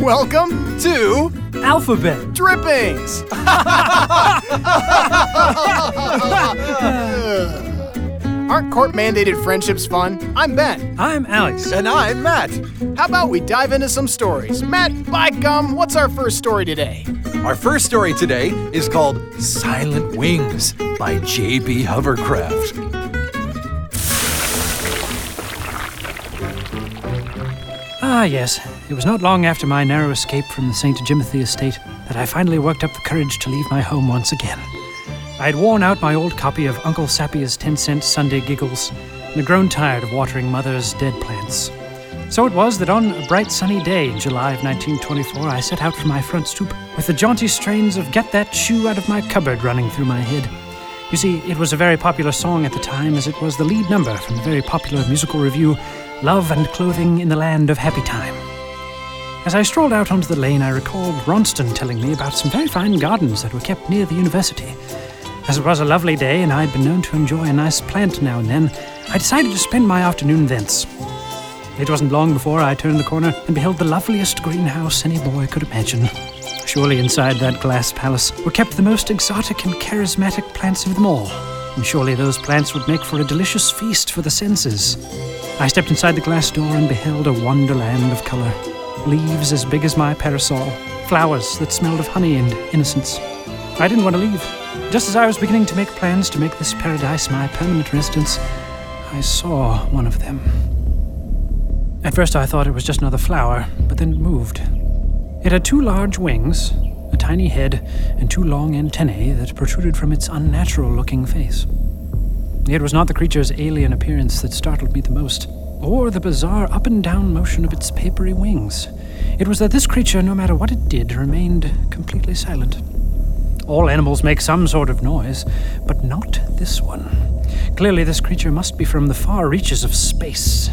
Welcome to Alphabet. Drippings. Aren't court mandated friendships fun? I'm Ben. I'm Alex. And I'm Matt. How about we dive into some stories? Matt, by gum, what's our first story today? Our first story today is called Silent Wings by J.B. Hovercraft. Ah, yes. It was not long after my narrow escape from the St. Jimothy estate that I finally worked up the courage to leave my home once again. I had worn out my old copy of Uncle Sappy's 10 cent Sunday giggles and had grown tired of watering Mother's dead plants. So it was that on a bright sunny day in July of 1924, I set out for my front stoop with the jaunty strains of Get That Shoe Out of My Cupboard running through my head. You see, it was a very popular song at the time, as it was the lead number from the very popular musical review Love and Clothing in the Land of Happy Time. As I strolled out onto the lane, I recalled Ronston telling me about some very fine gardens that were kept near the university. As it was a lovely day and I had been known to enjoy a nice plant now and then, I decided to spend my afternoon thence. It wasn't long before I turned the corner and beheld the loveliest greenhouse any boy could imagine. Surely inside that glass palace were kept the most exotic and charismatic plants of them all, and surely those plants would make for a delicious feast for the senses. I stepped inside the glass door and beheld a wonderland of color. Leaves as big as my parasol, flowers that smelled of honey and innocence. I didn't want to leave. Just as I was beginning to make plans to make this paradise my permanent residence, I saw one of them. At first, I thought it was just another flower, but then it moved. It had two large wings, a tiny head, and two long antennae that protruded from its unnatural looking face. It was not the creature's alien appearance that startled me the most, or the bizarre up and down motion of its papery wings. It was that this creature, no matter what it did, remained completely silent. All animals make some sort of noise, but not this one. Clearly, this creature must be from the far reaches of space.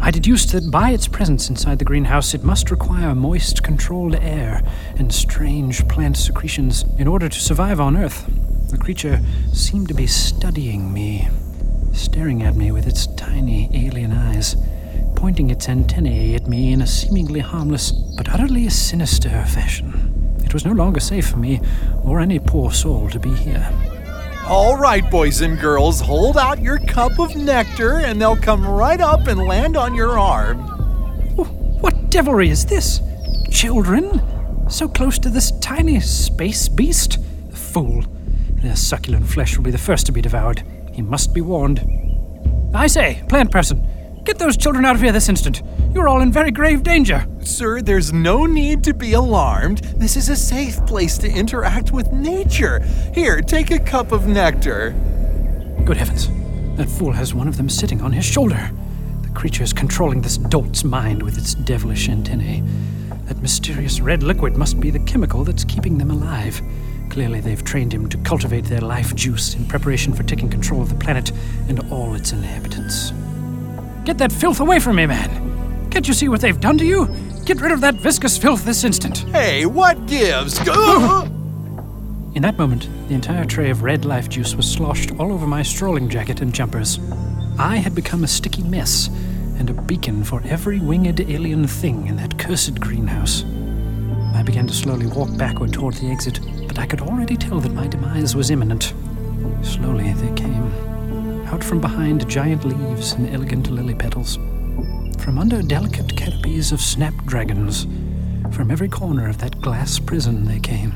I deduced that by its presence inside the greenhouse, it must require moist, controlled air and strange plant secretions in order to survive on Earth. The creature seemed to be studying me, staring at me with its tiny alien eyes, pointing its antennae at me in a seemingly harmless but utterly sinister fashion. It was no longer safe for me or any poor soul to be here. All right, boys and girls, hold out your cup of nectar and they'll come right up and land on your arm. Oh, what devilry is this? Children? So close to this tiny space beast? The fool. Their succulent flesh will be the first to be devoured. He must be warned. I say, plant person, get those children out of here this instant. You're all in very grave danger. Sir, there's no need to be alarmed. This is a safe place to interact with nature. Here, take a cup of nectar. Good heavens. That fool has one of them sitting on his shoulder. The creature is controlling this dolt's mind with its devilish antennae. That mysterious red liquid must be the chemical that's keeping them alive. Clearly, they've trained him to cultivate their life juice in preparation for taking control of the planet and all its inhabitants. Get that filth away from me, man! Can't you see what they've done to you? Get rid of that viscous filth this instant. Hey, what gives? In that moment, the entire tray of red life juice was sloshed all over my strolling jacket and jumpers. I had become a sticky mess and a beacon for every winged alien thing in that cursed greenhouse. I began to slowly walk backward toward the exit, but I could already tell that my demise was imminent. Slowly they came, out from behind giant leaves and elegant lily petals, from under delicate canopies of snapdragons. From every corner of that glass prison they came.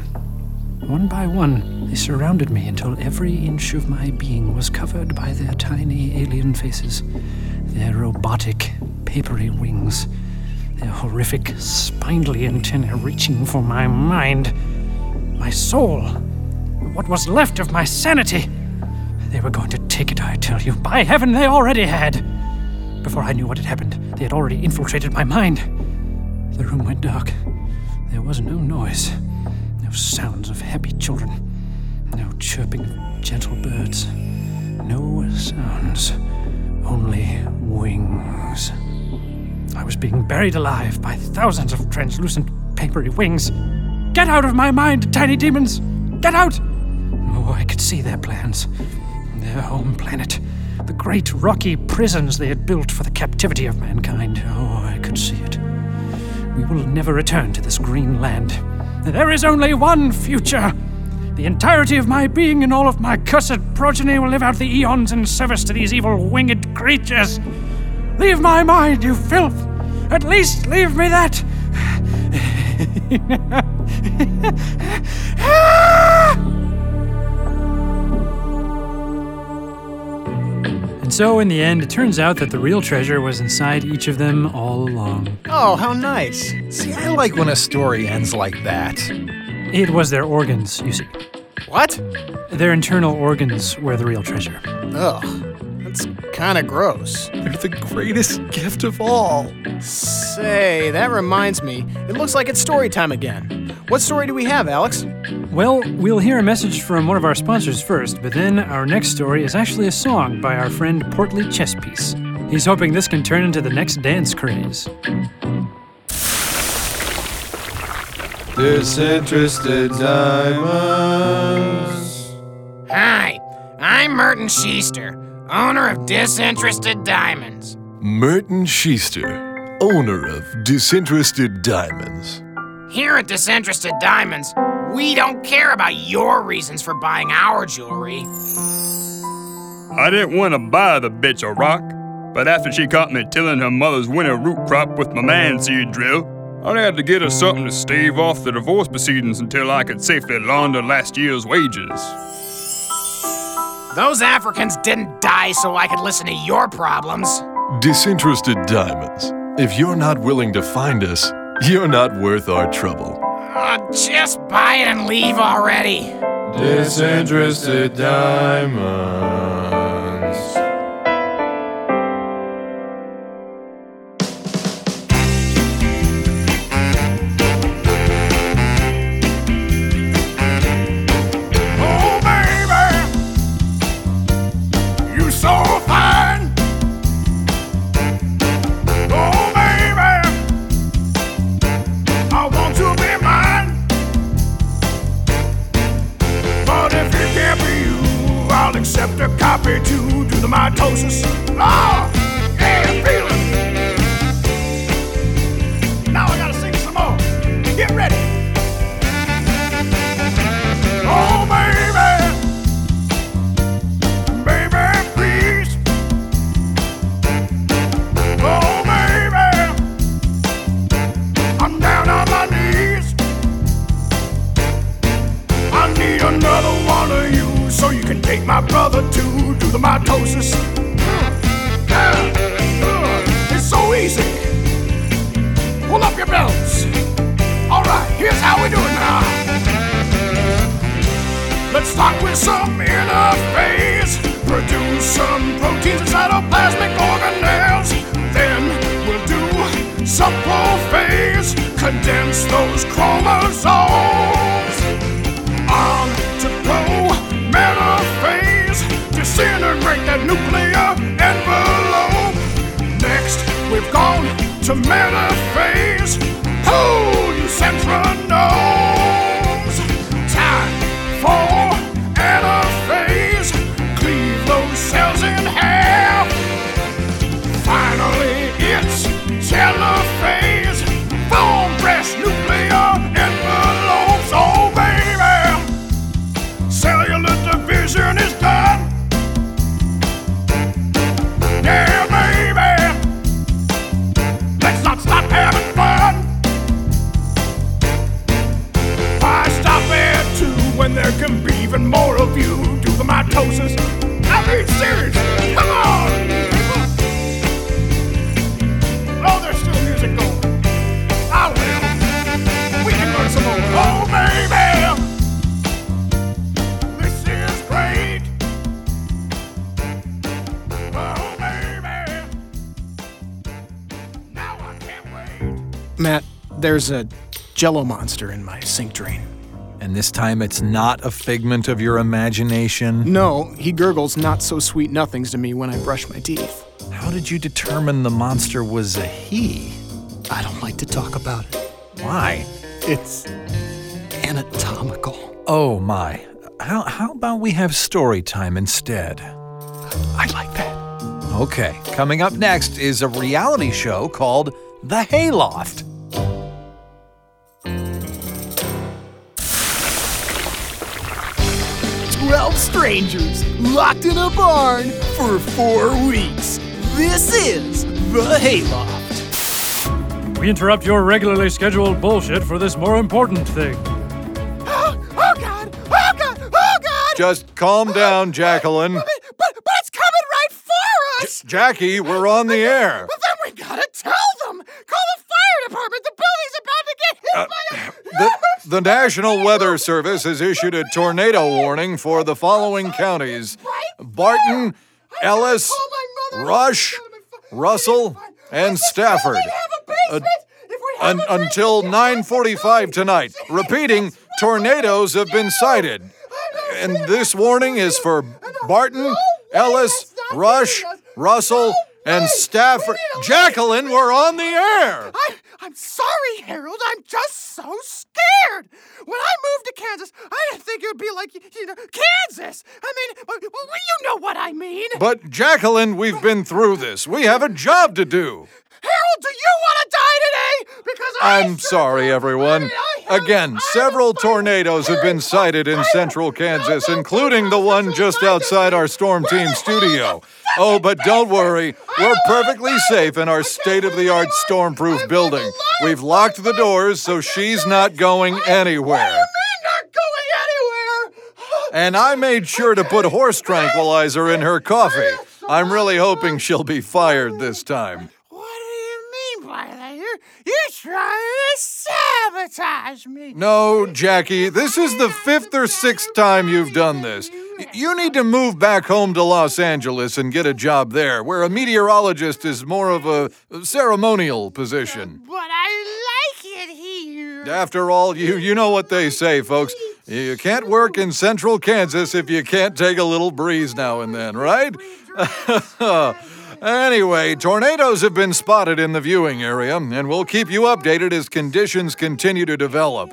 One by one, they surrounded me until every inch of my being was covered by their tiny alien faces, their robotic, papery wings, their horrific, spindly antennae reaching for my mind, my soul, what was left of my sanity. They were going to take it, I tell you. By heaven, they already had. Before I knew what had happened, they had already infiltrated my mind. The room went dark. There was no noise, no sounds of happy children, no chirping of gentle birds, no sounds, only wings. I was being buried alive by thousands of translucent, papery wings. Get out of my mind, tiny demons! Get out! Oh, I could see their plans. Their home planet. The great rocky prisons they had built for the captivity of mankind. Oh, I could see it. we will never return to this green land. There is only one future. The entirety of my being and all of my cursed progeny will live out the eons in service to these evil winged creatures. Leave my mind, you filth! At least leave me that! and so, in the end, it turns out that the real treasure was inside each of them all along. Oh, how nice. See, I like when a story ends like that. It was their organs, you see. What? Their internal organs were the real treasure. Ugh, that's kind of gross. They're the greatest gift of all. Say, that reminds me. It looks like it's story time again. What story do we have, Alex? Well, we'll hear a message from one of our sponsors first, but then our next story is actually a song by our friend Portly Chesspiece. He's hoping this can turn into the next dance craze. Disinterested diamonds. Hi, I'm Merton Schuster, owner of Disinterested Diamonds. Merton Schuster, owner of Disinterested Diamonds. Here at Disinterested Diamonds, we don't care about your reasons for buying our jewelry. I didn't want to buy the bitch a rock, but after she caught me tilling her mother's winter root crop with my man seed drill, I had to get her something to stave off the divorce proceedings until I could safely launder last year's wages. Those Africans didn't die so I could listen to your problems. Disinterested Diamonds. If you're not willing to find us, you're not worth our trouble. Uh, just buy it and leave already. Disinterested Diamonds. Those chromosomes. On to prometaphase. Disintegrate that nuclear envelope. Next, we've gone to metaphase. Even more of you? Do the mitosis. I mean, come on. Oh, there's still music going. I will. We can learn some more. Oh, baby. This is great. Oh, baby. Now I can't wait. Matt, there's a jello monster in my sink drain. And this time it's not a figment of your imagination. No, he gurgles not so sweet nothings to me when I brush my teeth. How did you determine the monster was a he? I don't like to talk about it. Why? It's anatomical. Oh my. How, how about we have story time instead? I like that. Okay, coming up next is a reality show called The Hayloft. Strangers locked in a barn for four weeks. This is the Hayloft. We interrupt your regularly scheduled bullshit for this more important thing. Oh, oh God! Oh God! Oh God! Just calm down, Jacqueline. But, but, but it's coming right for us! Jackie, we're on the air. But then we gotta tell them! Call the fire department! The building's about to get hit by a... The, National Weather Service has issued a tornado warning for the following counties Barton, Ellis, Rush, Russell, and Stafford. Uh, un- until 9:45 tonight. Repeating, tornadoes have been sighted. And this warning is for Barton, Ellis, Rush, Russell, and Stafford. Jacqueline, we're on the air. Sorry, Harold. I'm just so scared. When I moved to Kansas, I didn't think it would be like, you know, Kansas. I mean, well, you know what I mean. But Jacqueline, we've been through this. We have a job to do. Harold, do you want to die today? Because I I'm sorry, everyone. Again, several tornadoes have been sighted in central Kansas, including the one just outside our Storm Team studio. Oh, but don't worry, we're perfectly safe in our state of the art storm-proof building. We've locked the doors so she's not going anywhere. You mean not going anywhere. And I made sure to put horse tranquilizer in her coffee. I'm really hoping she'll be fired this time. What do you mean by that? You're, you're trying to sabotage me. No, Jackie, this is the fifth or sixth time you've done this. You need to move back home to Los Angeles and get a job there, where a meteorologist is more of a ceremonial position. But I like it here. After all, you you know what they say, folks. You can't work in central Kansas if you can't take a little breeze now and then, right? anyway, tornadoes have been spotted in the viewing area, and we'll keep you updated as conditions continue to develop.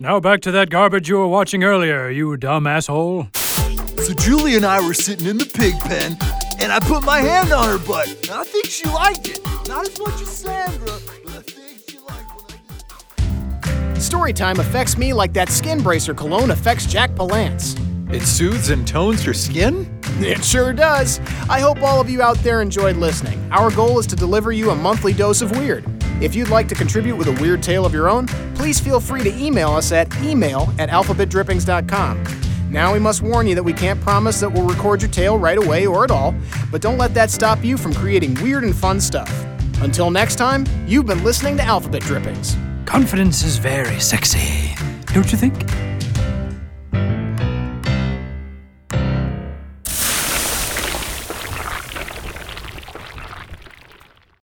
Now back to that garbage you were watching earlier, you dumb asshole. So Julie and I were sitting in the pig pen, and I put my hand on her butt. And I think she liked it. Not as much as Sandra, but I think she liked it. Storytime affects me like that skin bracer cologne affects Jack Palance. It soothes and tones your skin? It sure does. I hope all of you out there enjoyed listening. Our goal is to deliver you a monthly dose of weird. If you'd like to contribute with a weird tale of your own, please feel free to email us at email at alphabetdrippings.com. Now we must warn you that we can't promise that we'll record your tale right away or at all, but don't let that stop you from creating weird and fun stuff. Until next time, you've been listening to Alphabet Drippings. Confidence is very sexy, don't you think?